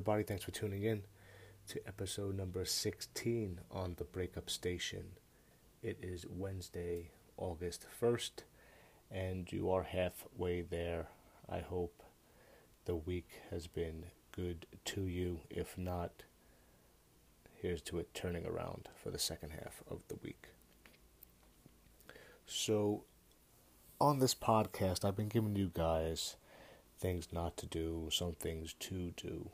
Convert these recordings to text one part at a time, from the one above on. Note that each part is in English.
everybody. Thanks for tuning in to episode number 16 on the Breakup Station. It is Wednesday, August 1st, and you are halfway there. I hope the week has been good to you. If not, here's to it turning around for the second half of the week. So, on this podcast, I've been giving you guys things not to do, some things to do.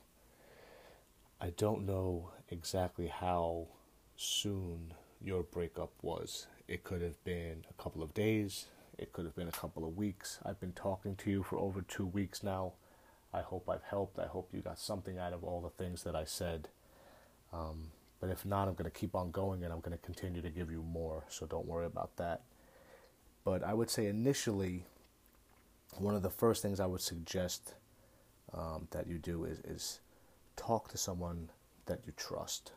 I don't know exactly how soon your breakup was. It could have been a couple of days, it could have been a couple of weeks. I've been talking to you for over two weeks now. I hope I've helped. I hope you got something out of all the things that I said. Um, but if not, I'm going to keep on going and I'm going to continue to give you more, so don't worry about that. But I would say initially, one of the first things I would suggest um, that you do is, is talk to someone that you trust.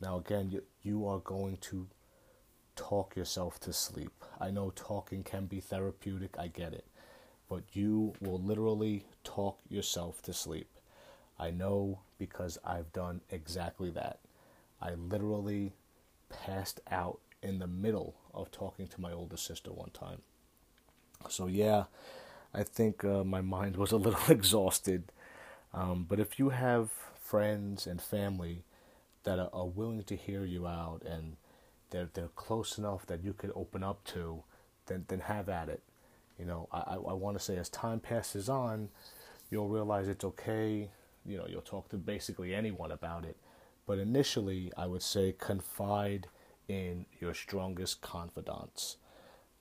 Now, again, you, you are going to talk yourself to sleep. I know talking can be therapeutic, I get it. But you will literally talk yourself to sleep. I know because I've done exactly that. I literally passed out in the middle of talking to my older sister one time. So, yeah, I think uh, my mind was a little exhausted. Um, but if you have friends and family that are, are, willing to hear you out and they're, they're close enough that you could open up to, then, then have at it. You know, I, I want to say as time passes on, you'll realize it's okay. You know, you'll talk to basically anyone about it. But initially, I would say confide in your strongest confidants.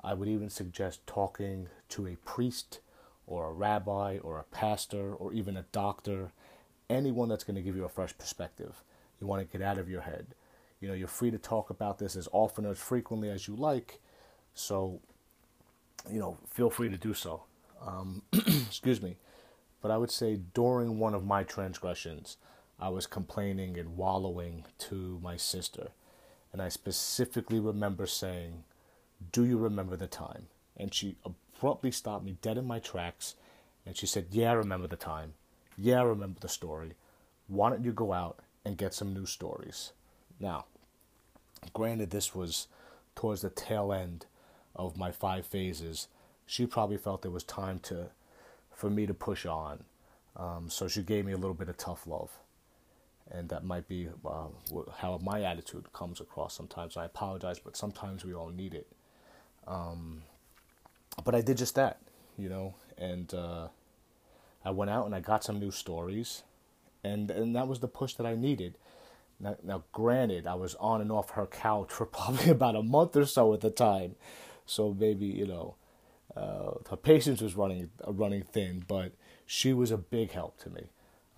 I would even suggest talking to a priest or a rabbi or a pastor or even a doctor, anyone that's going to give you a fresh perspective. You want to get out of your head. You know, you're free to talk about this as often or as frequently as you like. So, you know, feel free to do so. Um, excuse me. But I would say during one of my transgressions, I was complaining and wallowing to my sister. And I specifically remember saying, Do you remember the time? And she abruptly stopped me dead in my tracks. And she said, Yeah, I remember the time. Yeah, I remember the story. Why don't you go out and get some new stories? Now, granted, this was towards the tail end of my five phases. She probably felt it was time to, for me to push on. Um, so she gave me a little bit of tough love and that might be uh, how my attitude comes across sometimes. I apologize, but sometimes we all need it. Um, but I did just that, you know, and uh, I went out and I got some new stories, and and that was the push that I needed. Now, now, granted, I was on and off her couch for probably about a month or so at the time, so maybe you know, uh, her patience was running running thin, but she was a big help to me.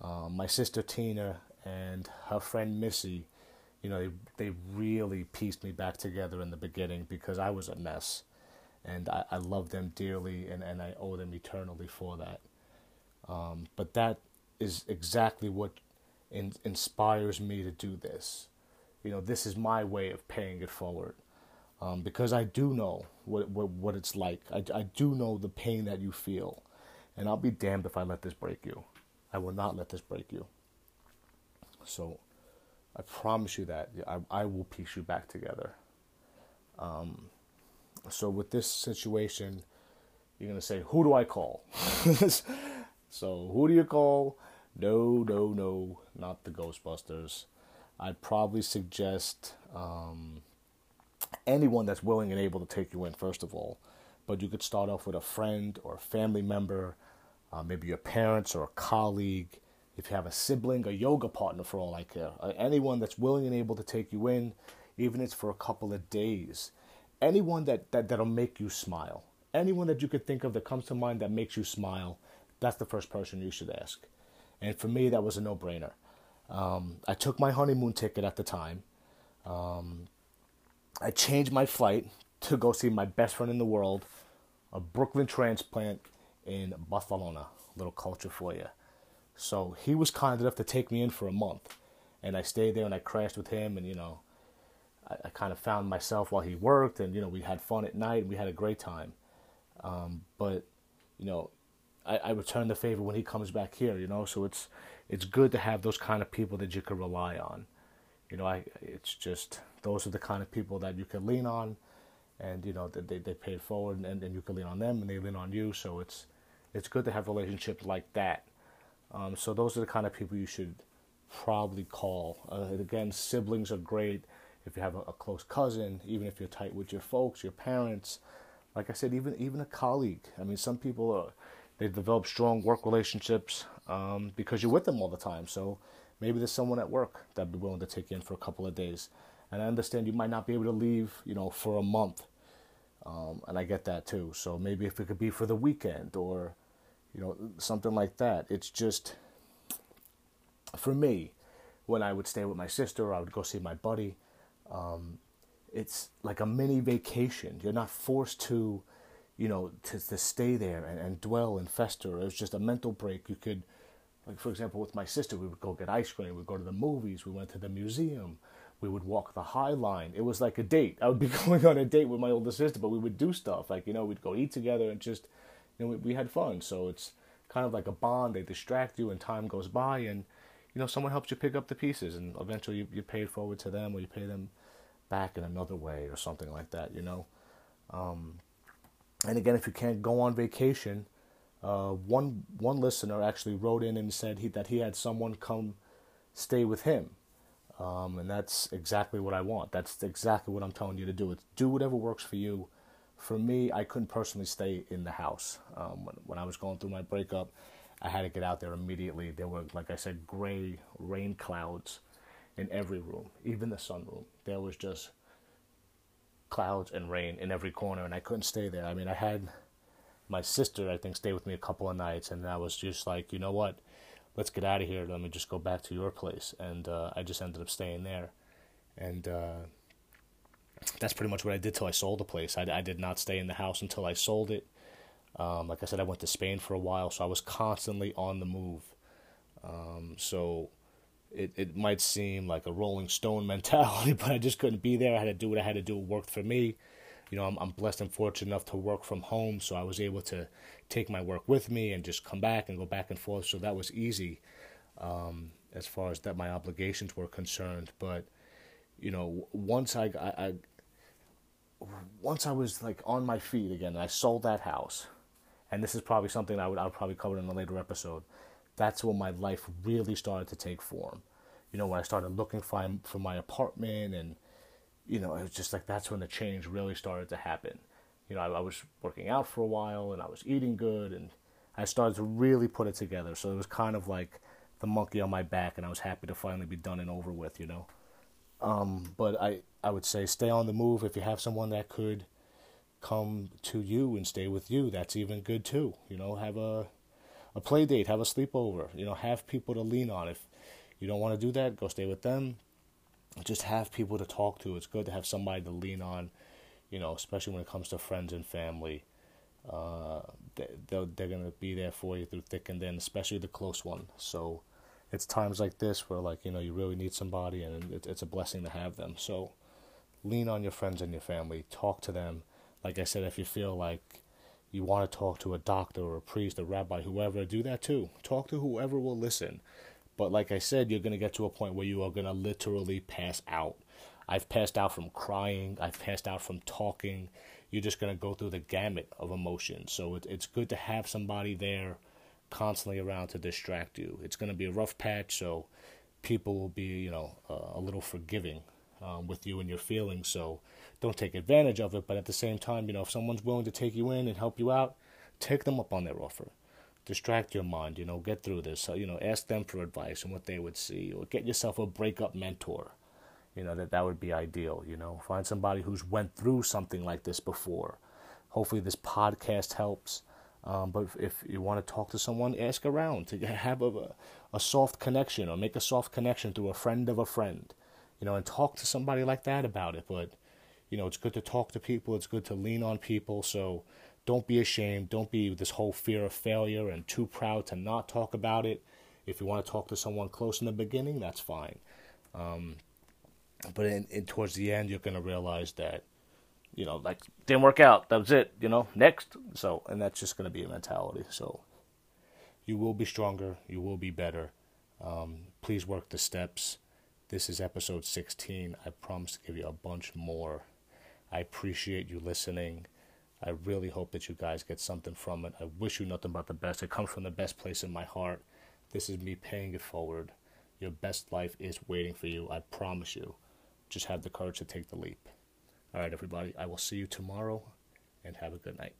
Um, my sister Tina and her friend Missy, you know, they, they really pieced me back together in the beginning because I was a mess. And I, I love them dearly and, and I owe them eternally for that. Um, but that is exactly what in, inspires me to do this. You know, this is my way of paying it forward. Um, because I do know what, what, what it's like. I, I do know the pain that you feel. And I'll be damned if I let this break you. I will not let this break you. So I promise you that I, I will piece you back together. Um, so with this situation, you're gonna say, "Who do I call?" so who do you call? No, no, no, not the Ghostbusters. I'd probably suggest um, anyone that's willing and able to take you in, first of all. But you could start off with a friend or a family member, uh, maybe your parents or a colleague, if you have a sibling, a yoga partner for all I care, uh, anyone that's willing and able to take you in, even if it's for a couple of days, anyone that, that, that'll make you smile, anyone that you could think of that comes to mind that makes you smile, that's the first person you should ask. And for me, that was a no brainer. Um, I took my honeymoon ticket at the time. Um, I changed my flight to go see my best friend in the world, a Brooklyn transplant in Barcelona. Little culture for you. So he was kind enough to take me in for a month. And I stayed there and I crashed with him and, you know, I, I kind of found myself while he worked and, you know, we had fun at night and we had a great time. Um, but, you know, I, I return the favor when he comes back here. You know, so it's it's good to have those kind of people that you can rely on. You know, I it's just those are the kind of people that you can lean on, and you know they they pay it forward, and, and you can lean on them, and they lean on you. So it's it's good to have relationships like that. Um, so those are the kind of people you should probably call. Uh, again, siblings are great if you have a, a, close cousin, even if you're tight with your folks, your parents. Like I said, even even a colleague. I mean, some people are they develop strong work relationships um, because you're with them all the time. So maybe there's someone at work that'd be willing to take you in for a couple of days. And I understand you might not be able to leave, you know, for a month. Um, and I get that too. So maybe if it could be for the weekend or, you know, something like that. It's just for me, when I would stay with my sister, I would go see my buddy. Um, it's like a mini vacation. You're not forced to, you know, to, to stay there and, and dwell and fester. It was just a mental break. You could, like, for example, with my sister, we would go get ice cream. We'd go to the movies. We went to the museum. We would walk the High Line. It was like a date. I would be going on a date with my older sister, but we would do stuff. Like, you know, we'd go eat together and just, you know, we, we had fun. So it's kind of like a bond. They distract you and time goes by and, you know, someone helps you pick up the pieces, and eventually you, you pay it forward to them, or you pay them back in another way, or something like that. You know. Um, and again, if you can't go on vacation, uh, one one listener actually wrote in and said he, that he had someone come stay with him, um, and that's exactly what I want. That's exactly what I'm telling you to do. It's do whatever works for you. For me, I couldn't personally stay in the house um, when, when I was going through my breakup. I had to get out there immediately. There were, like I said, gray rain clouds in every room, even the sunroom. There was just clouds and rain in every corner, and I couldn't stay there. I mean, I had my sister, I think, stay with me a couple of nights, and I was just like, you know what? Let's get out of here. Let me just go back to your place. And uh, I just ended up staying there. And uh, that's pretty much what I did till I sold the place. I, I did not stay in the house until I sold it. Um, like I said, I went to Spain for a while, so I was constantly on the move. Um, so it, it might seem like a Rolling Stone mentality, but I just couldn't be there. I had to do what I had to do. It worked for me. You know, I'm, I'm blessed and fortunate enough to work from home, so I was able to take my work with me and just come back and go back and forth. So that was easy um, as far as that my obligations were concerned. But you know, once I, I, I once I was like on my feet again, I sold that house and this is probably something I would I'll probably cover in a later episode. That's when my life really started to take form. You know, when I started looking for for my apartment, and you know, it was just like that's when the change really started to happen. You know, I, I was working out for a while, and I was eating good, and I started to really put it together. So it was kind of like the monkey on my back, and I was happy to finally be done and over with. You know, um, but I I would say stay on the move if you have someone that could come to you and stay with you. That's even good too. You know, have a a play date, have a sleepover. You know, have people to lean on. If you don't want to do that, go stay with them. Just have people to talk to. It's good to have somebody to lean on. You know, especially when it comes to friends and family. Uh, they, they're, gonna be there for you through thick and thin, especially the close one. So, it's times like this where, like, you know, you really need somebody, and it, it's a blessing to have them. So, lean on your friends and your family. Talk to them like I said, if you feel like you want to talk to a doctor or a priest, a rabbi, whoever, do that too. Talk to whoever will listen. But like I said, you're going to get to a point where you are going to literally pass out. I've passed out from crying, I've passed out from talking. You're just going to go through the gamut of emotions. So it, it's good to have somebody there constantly around to distract you. It's going to be a rough patch, so people will be, you know, uh, a little forgiving um, with you and your feelings. So don't take advantage of it, but at the same time, you know, if someone's willing to take you in and help you out, take them up on their offer. Distract your mind, you know, get through this. So, you know, ask them for advice and what they would see, or get yourself a breakup mentor. You know, that that would be ideal, you know. Find somebody who's went through something like this before. Hopefully this podcast helps. Um, but if you want to talk to someone, ask around to have a, a soft connection or make a soft connection through a friend of a friend, you know, and talk to somebody like that about it. But you know, it's good to talk to people, it's good to lean on people. So don't be ashamed. Don't be this whole fear of failure and too proud to not talk about it. If you want to talk to someone close in the beginning, that's fine. Um, but in, in, towards the end, you're going to realize that, you know, like, didn't work out. That was it, you know, next. So, and that's just going to be a mentality. So You will be stronger. You will be better. Um, please work the steps. This is episode 16. I promise to give you a bunch more. I appreciate you listening. I really hope that you guys get something from it. I wish you nothing but the best. It comes from the best place in my heart. This is me paying it forward. Your best life is waiting for you. I promise you. Just have the courage to take the leap. All right, everybody. I will see you tomorrow and have a good night.